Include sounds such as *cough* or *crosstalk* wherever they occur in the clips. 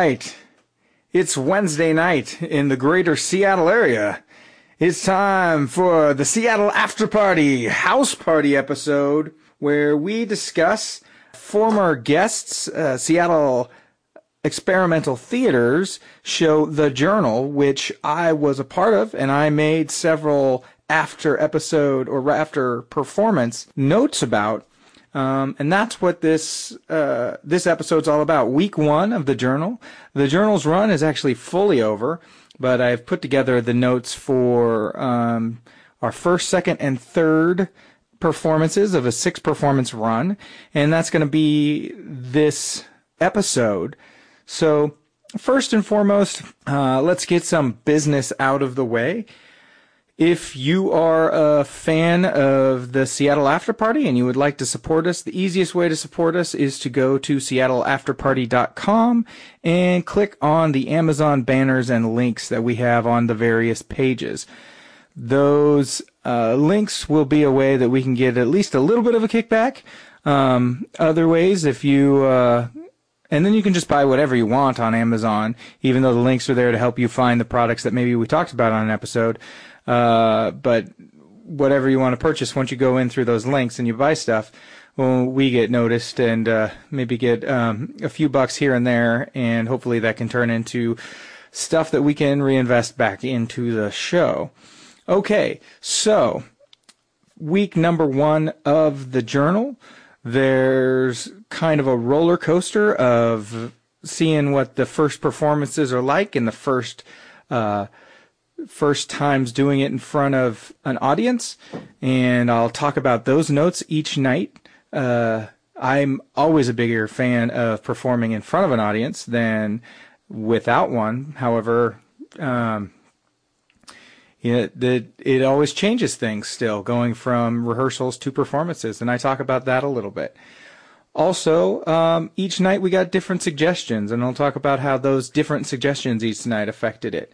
right. It's Wednesday night in the greater Seattle area. It's time for the Seattle After Party House Party episode where we discuss former guests, uh, Seattle Experimental Theaters show The Journal, which I was a part of, and I made several after episode or after performance notes about. Um, and that's what this uh, this episode's all about. Week one of the journal. The journal's run is actually fully over, but I've put together the notes for um, our first, second, and third performances of a six performance run, and that's going to be this episode. So first and foremost, uh, let's get some business out of the way. If you are a fan of the Seattle After Party and you would like to support us, the easiest way to support us is to go to seattleafterparty.com and click on the Amazon banners and links that we have on the various pages. Those uh, links will be a way that we can get at least a little bit of a kickback. Um, other ways, if you uh, and then you can just buy whatever you want on Amazon, even though the links are there to help you find the products that maybe we talked about on an episode. Uh, but whatever you want to purchase, once you go in through those links and you buy stuff, well, we get noticed and uh, maybe get um, a few bucks here and there, and hopefully that can turn into stuff that we can reinvest back into the show. Okay, so week number one of the journal. There's kind of a roller coaster of seeing what the first performances are like in the first uh, first times doing it in front of an audience, and I'll talk about those notes each night. Uh, I'm always a bigger fan of performing in front of an audience than without one. However, um, you know, the, it always changes things still, going from rehearsals to performances, and I talk about that a little bit. Also, um, each night we got different suggestions, and I'll talk about how those different suggestions each night affected it.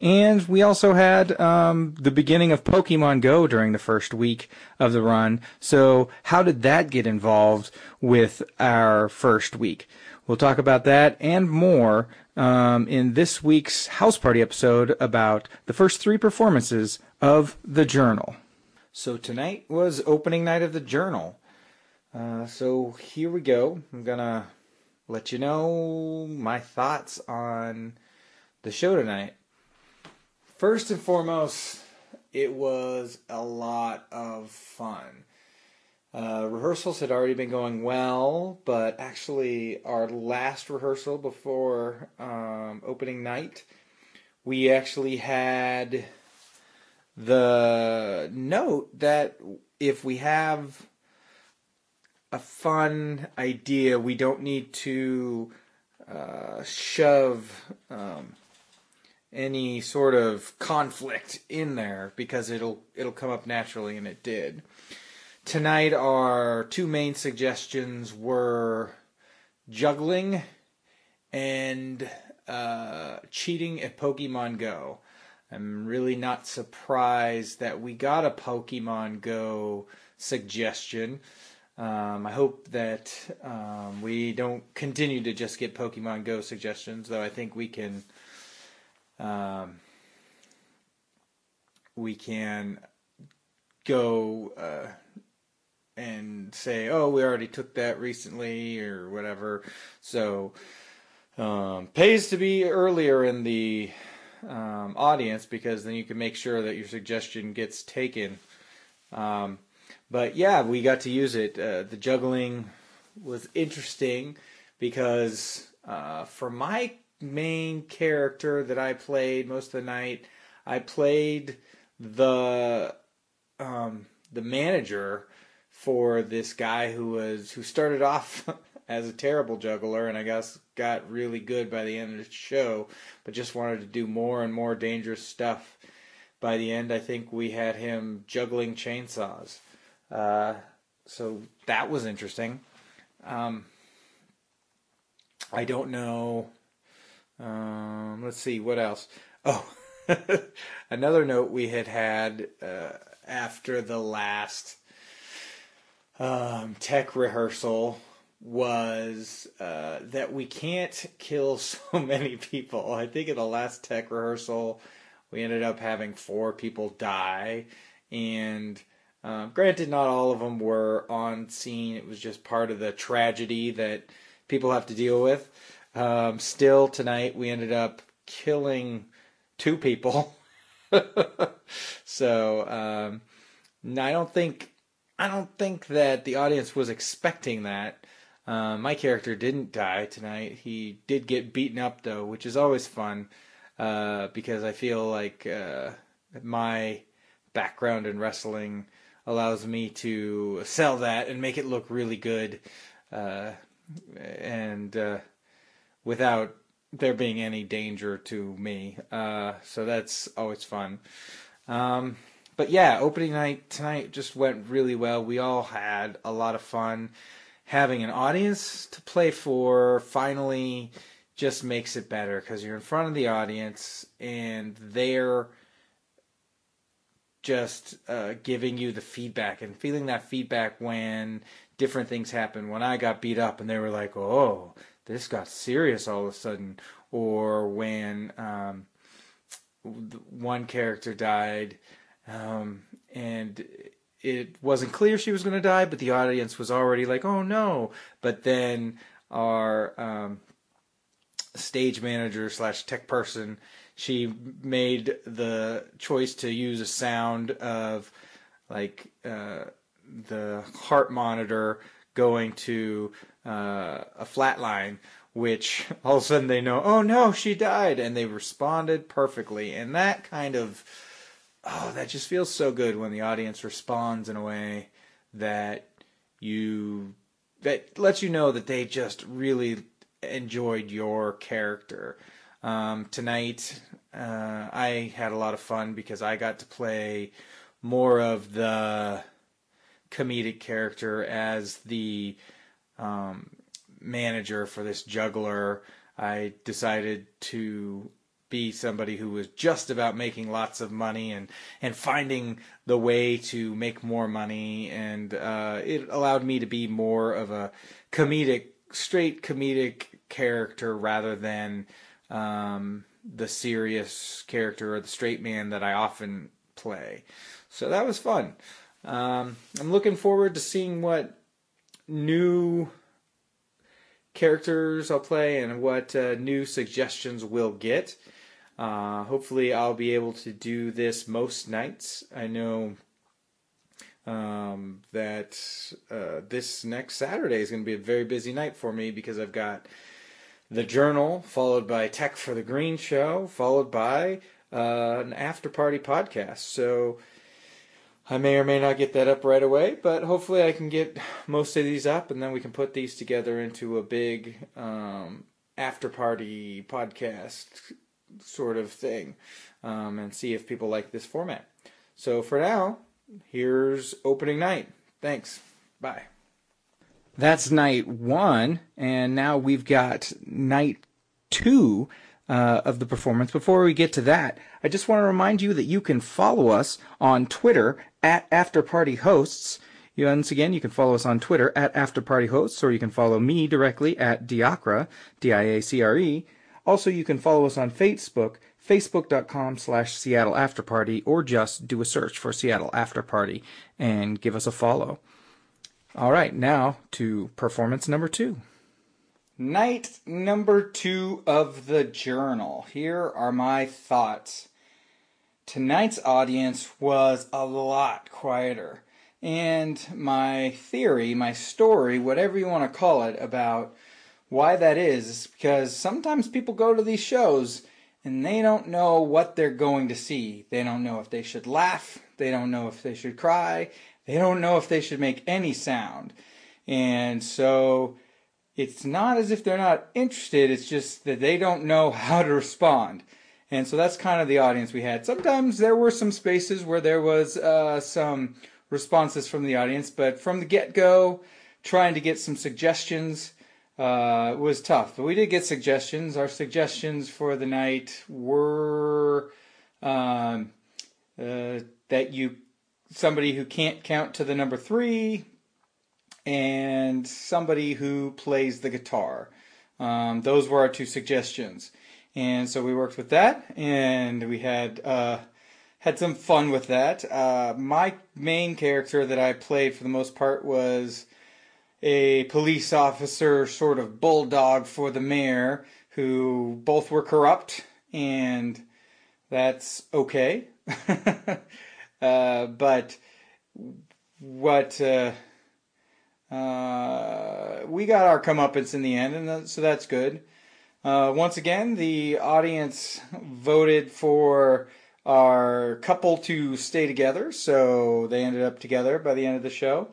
And we also had um, the beginning of Pokemon Go during the first week of the run. So, how did that get involved with our first week? We'll talk about that and more um, in this week's House Party episode about the first three performances of The Journal. So, tonight was opening night of The Journal. Uh, so, here we go. I'm going to let you know my thoughts on the show tonight. First and foremost, it was a lot of fun. Uh, rehearsals had already been going well, but actually, our last rehearsal before um, opening night, we actually had the note that if we have a fun idea, we don't need to uh, shove. Um, any sort of conflict in there because it'll it'll come up naturally and it did. Tonight our two main suggestions were juggling and uh, cheating at Pokemon Go. I'm really not surprised that we got a Pokemon Go suggestion. Um, I hope that um, we don't continue to just get Pokemon Go suggestions, though I think we can um, we can go uh, and say, "Oh, we already took that recently," or whatever. So, um, pays to be earlier in the um, audience because then you can make sure that your suggestion gets taken. Um, but yeah, we got to use it. Uh, the juggling was interesting because uh, for my main character that I played most of the night. I played the um, the manager for this guy who was who started off *laughs* as a terrible juggler and I guess got really good by the end of the show, but just wanted to do more and more dangerous stuff. By the end, I think we had him juggling chainsaws. Uh, so that was interesting. Um, I don't know um, let's see what else. Oh, *laughs* another note we had had uh, after the last um, tech rehearsal was uh, that we can't kill *laughs* so many people. I think in the last tech rehearsal, we ended up having four people die, and uh, granted, not all of them were on scene. It was just part of the tragedy that people have to deal with. Um, still, tonight we ended up killing two people. *laughs* so um, I don't think I don't think that the audience was expecting that. Uh, my character didn't die tonight. He did get beaten up though, which is always fun uh, because I feel like uh, my background in wrestling allows me to sell that and make it look really good, uh, and uh, without there being any danger to me. Uh, so that's always fun. Um, but yeah, opening night tonight just went really well. We all had a lot of fun having an audience to play for finally just makes it better because you're in front of the audience and they're just uh, giving you the feedback and feeling that feedback when different things happen. When I got beat up and they were like, "Oh, this got serious all of a sudden," or when um, one character died um, and it wasn't clear she was going to die, but the audience was already like, "Oh no!" But then our um, stage manager slash tech person, she made the choice to use a sound of like uh, the heart monitor going to uh, a flat line, which *laughs* all of a sudden they know, "Oh no, she died," and they responded perfectly, and that kind of oh, that just feels so good when the audience responds in a way that you that lets you know that they just really enjoyed your character. Um, tonight, uh, I had a lot of fun because I got to play more of the comedic character as the um, manager for this juggler. I decided to be somebody who was just about making lots of money and and finding the way to make more money and uh, it allowed me to be more of a comedic straight comedic character rather than um, the serious character or the straight man that I often play so that was fun um, I'm looking forward to seeing what new characters I'll play and what uh, new suggestions we'll get. Uh, hopefully, I'll be able to do this most nights. I know um, that uh, this next Saturday is going to be a very busy night for me because I've got the journal, followed by Tech for the Green Show, followed by uh, an after party podcast. So I may or may not get that up right away, but hopefully I can get most of these up and then we can put these together into a big um, after party podcast sort of thing um, and see if people like this format. So for now, here's opening night. Thanks. Bye. That's night one, and now we've got night two uh, of the performance. Before we get to that, I just want to remind you that you can follow us on Twitter at AfterPartyHosts. Once again, you can follow us on Twitter at AfterPartyHosts, or you can follow me directly at Diacre, D-I-A-C-R-E. Also, you can follow us on Facebook, facebook.com slash Seattle After Party, or just do a search for Seattle After Party and give us a follow. All right, now to performance number two. Night number two of the journal. Here are my thoughts. Tonight's audience was a lot quieter. And my theory, my story, whatever you want to call it, about why that is is because sometimes people go to these shows and they don't know what they're going to see. They don't know if they should laugh, they don't know if they should cry, they don't know if they should make any sound. And so it's not as if they're not interested, it's just that they don't know how to respond. And so that's kind of the audience we had. Sometimes there were some spaces where there was uh, some responses from the audience, but from the get go, trying to get some suggestions uh, was tough. But we did get suggestions. Our suggestions for the night were um, uh, that you somebody who can't count to the number three, and somebody who plays the guitar. Um, those were our two suggestions. And so we worked with that, and we had uh, had some fun with that. Uh, my main character that I played for the most part was a police officer, sort of bulldog for the mayor, who both were corrupt, and that's okay. *laughs* uh, but what uh, we got our comeuppance in the end, and so that's good. Uh, once again, the audience voted for our couple to stay together, so they ended up together by the end of the show.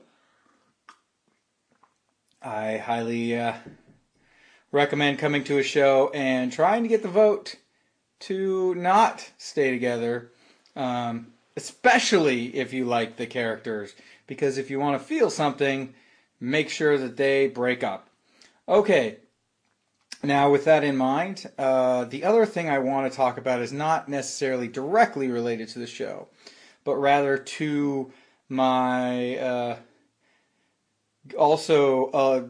I highly uh, recommend coming to a show and trying to get the vote to not stay together, um, especially if you like the characters. Because if you want to feel something, make sure that they break up. Okay, now with that in mind, uh, the other thing I want to talk about is not necessarily directly related to the show, but rather to my. Uh, also uh,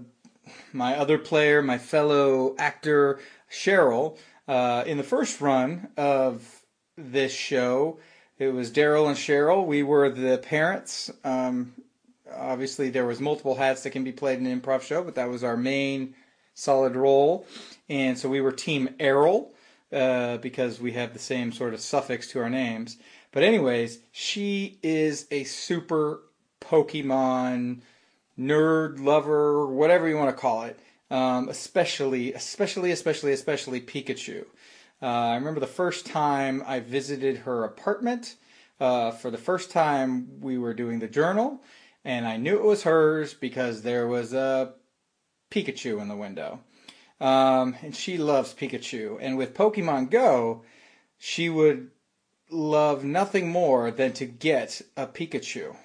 my other player, my fellow actor Cheryl. Uh, in the first run of this show, it was Daryl and Cheryl. We were the parents. Um, obviously, there was multiple hats that can be played in an improv show, but that was our main solid role. And so we were Team Errol uh, because we have the same sort of suffix to our names. But anyways, she is a super Pokemon nerd lover, whatever you want to call it. Um, especially, especially, especially, especially Pikachu. Uh, I remember the first time I visited her apartment. Uh, for the first time, we were doing the journal, and I knew it was hers because there was a Pikachu in the window. Um, and she loves Pikachu. And with Pokemon Go, she would love nothing more than to get a Pikachu.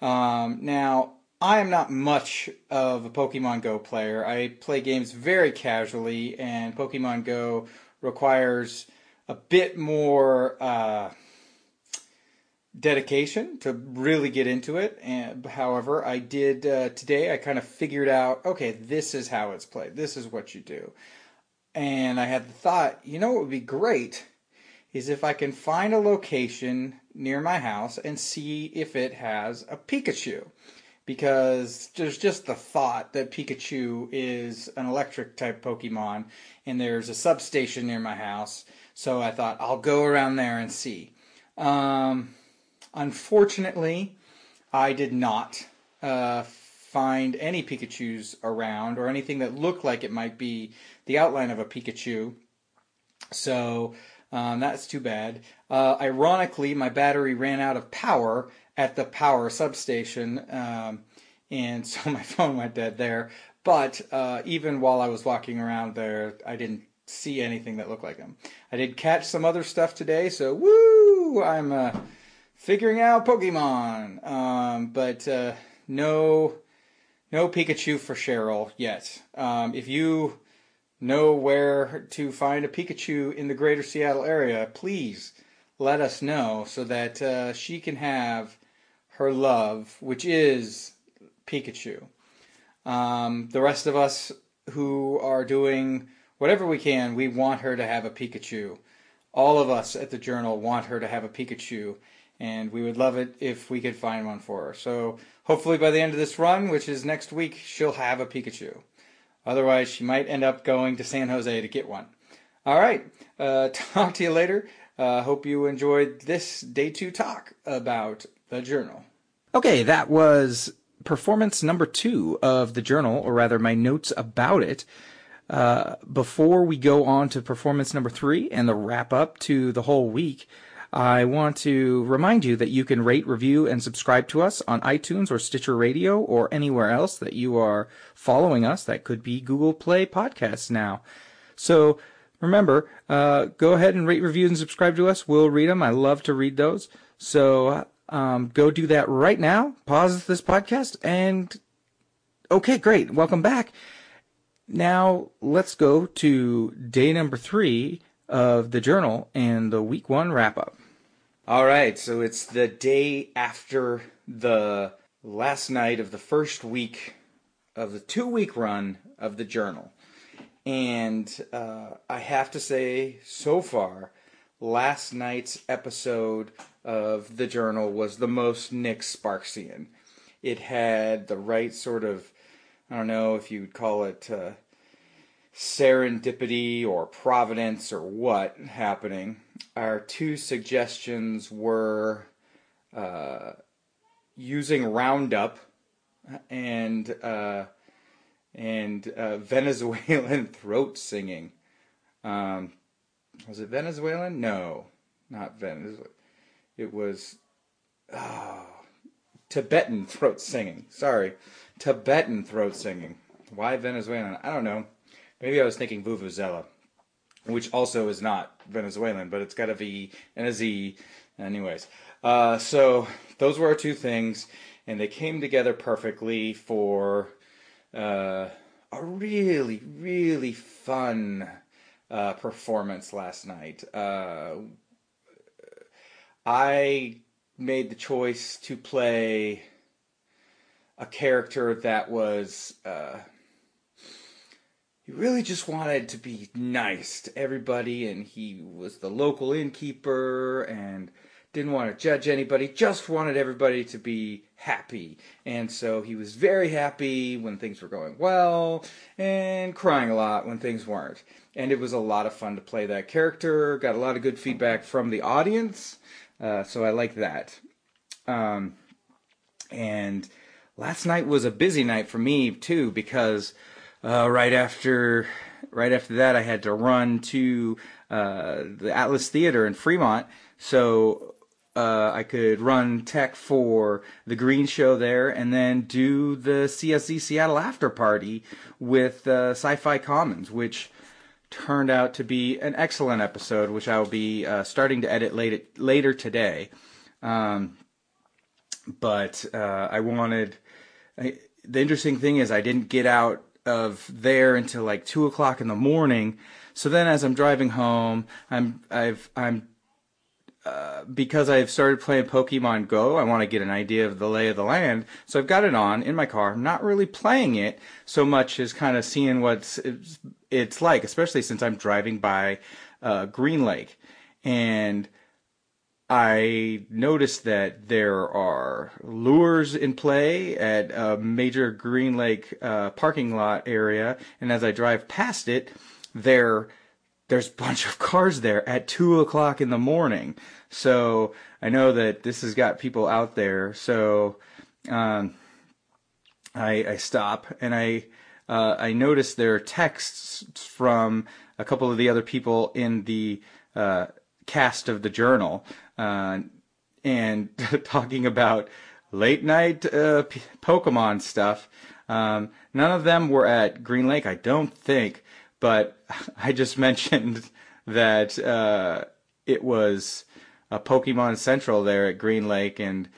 Um, now, I am not much of a Pokemon Go player. I play games very casually, and Pokemon Go requires a bit more uh, dedication to really get into it. And however, I did uh, today. I kind of figured out, okay, this is how it's played. This is what you do. And I had the thought, you know, what would be great is if I can find a location near my house and see if it has a Pikachu because there's just the thought that Pikachu is an electric type Pokemon, and there's a substation near my house. So I thought I'll go around there and see. Um, unfortunately, I did not uh, find any Pikachu's around or anything that looked like it might be the outline of a Pikachu. So um, that's too bad. Uh, ironically, my battery ran out of power at the power substation, um, and *laughs* so my phone went dead there. But uh, even while I was walking around there, I didn't see anything that looked like him. I did catch some other stuff today, so woo! I'm uh, figuring out Pokemon, um, but uh, no, no Pikachu for Cheryl yet. Um, if you know where to find a Pikachu in the greater Seattle area, please let us know so that uh, she can have her love, which is Pikachu. Um, the rest of us who are doing whatever we can, we want her to have a Pikachu. All of us at the journal want her to have a Pikachu, and we would love it if we could find one for her. So hopefully by the end of this run, which is next week, she'll have a Pikachu. Otherwise, she might end up going to San Jose to get one. All right. Uh, *laughs* talk to you later. Uh, hope you enjoyed this day two talk about the journal. Okay, that was performance number two of the journal, or rather, my notes about it. Uh, before we go on to performance number three and the wrap up to the whole week, I want to remind you that you can rate, review, and subscribe to us on iTunes or Stitcher Radio or anywhere else that you are following us. That could be Google Play Podcasts now. So remember, uh, go ahead and rate, review, and subscribe to us. We'll read them. I love to read those. So um, go do that right now. Pause this podcast and okay, great. Welcome back. Now let's go to day number three of the journal and the week one wrap up. All right, so it's the day after the last night of the first week of the two week run of the journal. And uh, I have to say, so far, last night's episode of the journal was the most Nick Sparksian. It had the right sort of, I don't know if you'd call it uh, serendipity or providence or what happening. Our two suggestions were uh, using Roundup and uh, and uh, Venezuelan *laughs* throat singing. Um, was it Venezuelan? No, not Venezuelan. It was oh, Tibetan throat singing. Sorry, Tibetan throat singing. Why Venezuelan? I don't know. Maybe I was thinking Vuvuzela, which also is not Venezuelan, but it's got a V and a Z. Anyways, uh, so those were our two things, and they came together perfectly for uh, a really, really fun uh, performance last night. Uh, I made the choice to play a character that was uh, he really just wanted to be nice to everybody, and he was the local innkeeper and didn't want to judge anybody, just wanted everybody to be happy. And so he was very happy when things were going well and crying a lot when things weren't. And it was a lot of fun to play that character, got a lot of good feedback from the audience, uh, so I like that. Um, and last night was a busy night for me too because uh, right after right after that, I had to run to uh, the Atlas Theater in Fremont, so uh, I could run tech for the Green Show there, and then do the CSC Seattle after party with uh, Sci-Fi Commons, which turned out to be an excellent episode, which I will be uh, starting to edit later later today. Um, but uh, I wanted. I, the interesting thing is, I didn't get out of there until like two o'clock in the morning. So then, as I'm driving home, I'm I've I'm uh, because I've started playing Pokemon Go, I want to get an idea of the lay of the land. So I've got it on in my car. I'm not really playing it so much as kind of seeing what it's, like, especially since I'm driving by uh, Green Lake. And I noticed that there are lures in play at a major Green Lake uh, parking lot area, and as I drive past it, there there's a bunch of cars there at two o'clock in the morning. So I know that this has got people out there. So um, I, I stop and I uh, I notice there are texts from a couple of the other people in the uh, cast of the journal uh, and *laughs* talking about late night uh, P- Pokemon stuff. Um, none of them were at Green Lake, I don't think, but *laughs* I just *laughs* mentioned that uh, it was a Pokemon Central there at Green Lake, and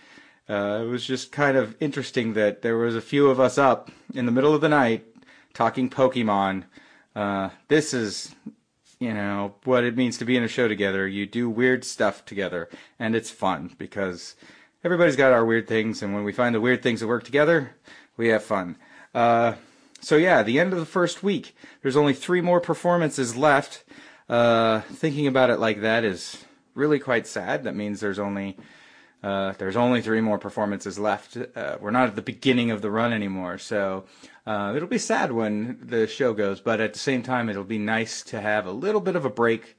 uh, it was just kind of interesting that there was a few of us up in the middle of the night talking Pokemon. Uh, this is you know, what it means to be in a show together. You do weird stuff together, and it's fun because everybody's got our weird things, and when we find the weird things that work together, we have fun. Uh, so yeah, the end of the first week. There's only three more performances left. Uh, thinking about it like that is really quite sad. That means there's only uh, there's only three more performances left. Uh, we're not at the beginning of the run anymore, so uh, it'll be sad when the show goes. But at the same time, it'll be nice to have a little bit of a break.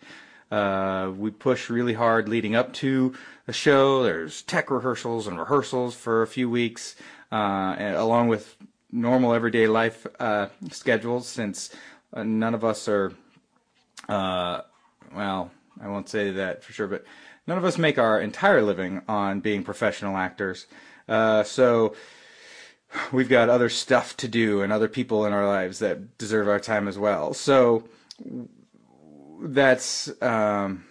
Uh, we push really hard leading up to the show. There's tech rehearsals and rehearsals for a few weeks, uh, along with normal everyday life uh, schedules. Since none of us are, well, I won't say that for sure, but none of us make our entire living on being professional actors. Uh, so we've got other stuff to do and other people in our lives that deserve our time as well. So that's, um,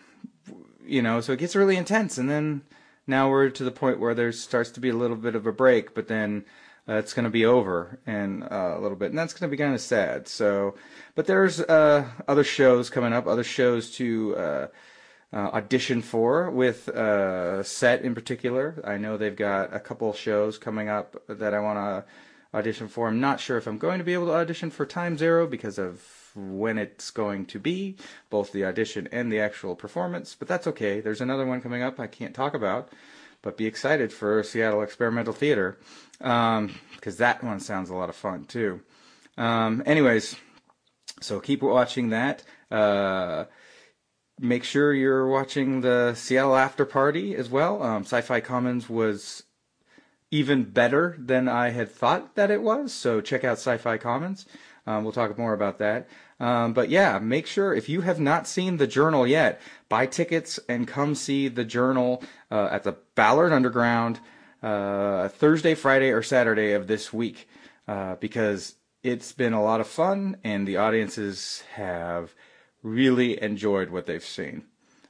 you know, so it gets really intense. And then now we're to the point where there starts to be a little bit of a break, but then uh, it's going to be over in uh, a little bit, and that's going to be kind of sad. So, but there's uh, other shows coming up, other shows to uh, uh, audition for with a set in particular. I know they've got a couple shows coming up that I want to audition for. I'm not sure if I'm going to be able to audition for Times Arrow because of when it's going to be, both the audition and the actual performance, but that's okay. There's another one coming up I can't talk about, but be excited for Seattle Experimental Theater because um, that one sounds a lot of fun too. Um, anyways, so keep watching that. Uh, make sure you're watching the Seattle After Party as well. Um, Sci-Fi Commons was even better than I had thought that it was, so check out Sci-Fi Commons. Um, we'll talk more about that. Um, but yeah, make sure if you have not seen the journal yet, buy tickets and come see the journal uh, at the Ballard Underground uh, Thursday, Friday, or Saturday of this week uh, because it's been a lot of fun and the audiences have really enjoyed what they've seen.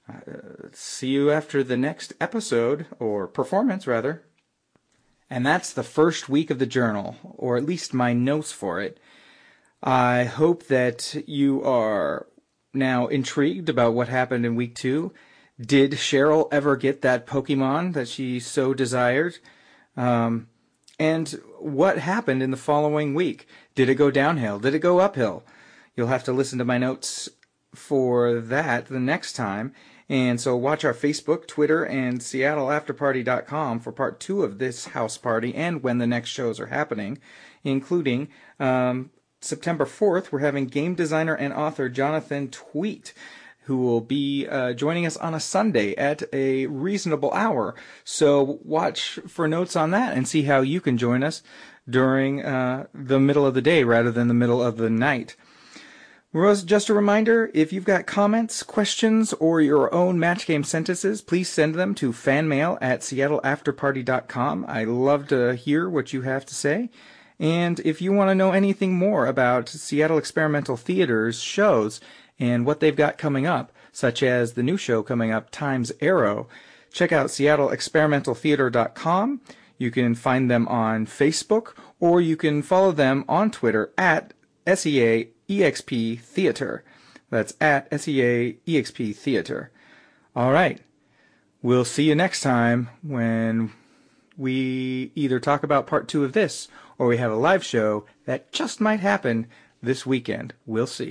Uh, see you after the next episode, or performance rather. And that's the first week of the journal, or at least my notes for it. I hope that you are now intrigued about what happened in week two. Did Cheryl ever get that Pokemon that she so desired? Um, and what happened in the following week? Did it go downhill? Did it go uphill? You'll have to listen to my notes for that the next time. And so watch our Facebook, Twitter, and SeattleAfterParty.com for part two of this house party and when the next shows are happening, including um, September 4th, we're having game designer and author Jonathan Tweet who will be uh, joining us on a Sunday at a reasonable hour. So watch for notes on that and see how you can join us during uh, the middle of the day rather than the middle of the night. Rose, just a reminder, if you've got comments, questions, or your own match game sentences, please send them to fanmail at seattleafterparty.com. I love to hear what you have to say. And if you want to know anything more about Seattle Experimental Theater's shows and what they've got coming up, such as the new show coming up, Times Arrow, check out seattleexperimentaltheater.com. You can find them on Facebook, or you can follow them on Twitter at SEA EXP Theater. That's at SEA EXP Theater. All right. We'll see you next time when we either talk about part two of this or we have a live show that just might happen this weekend. We'll see.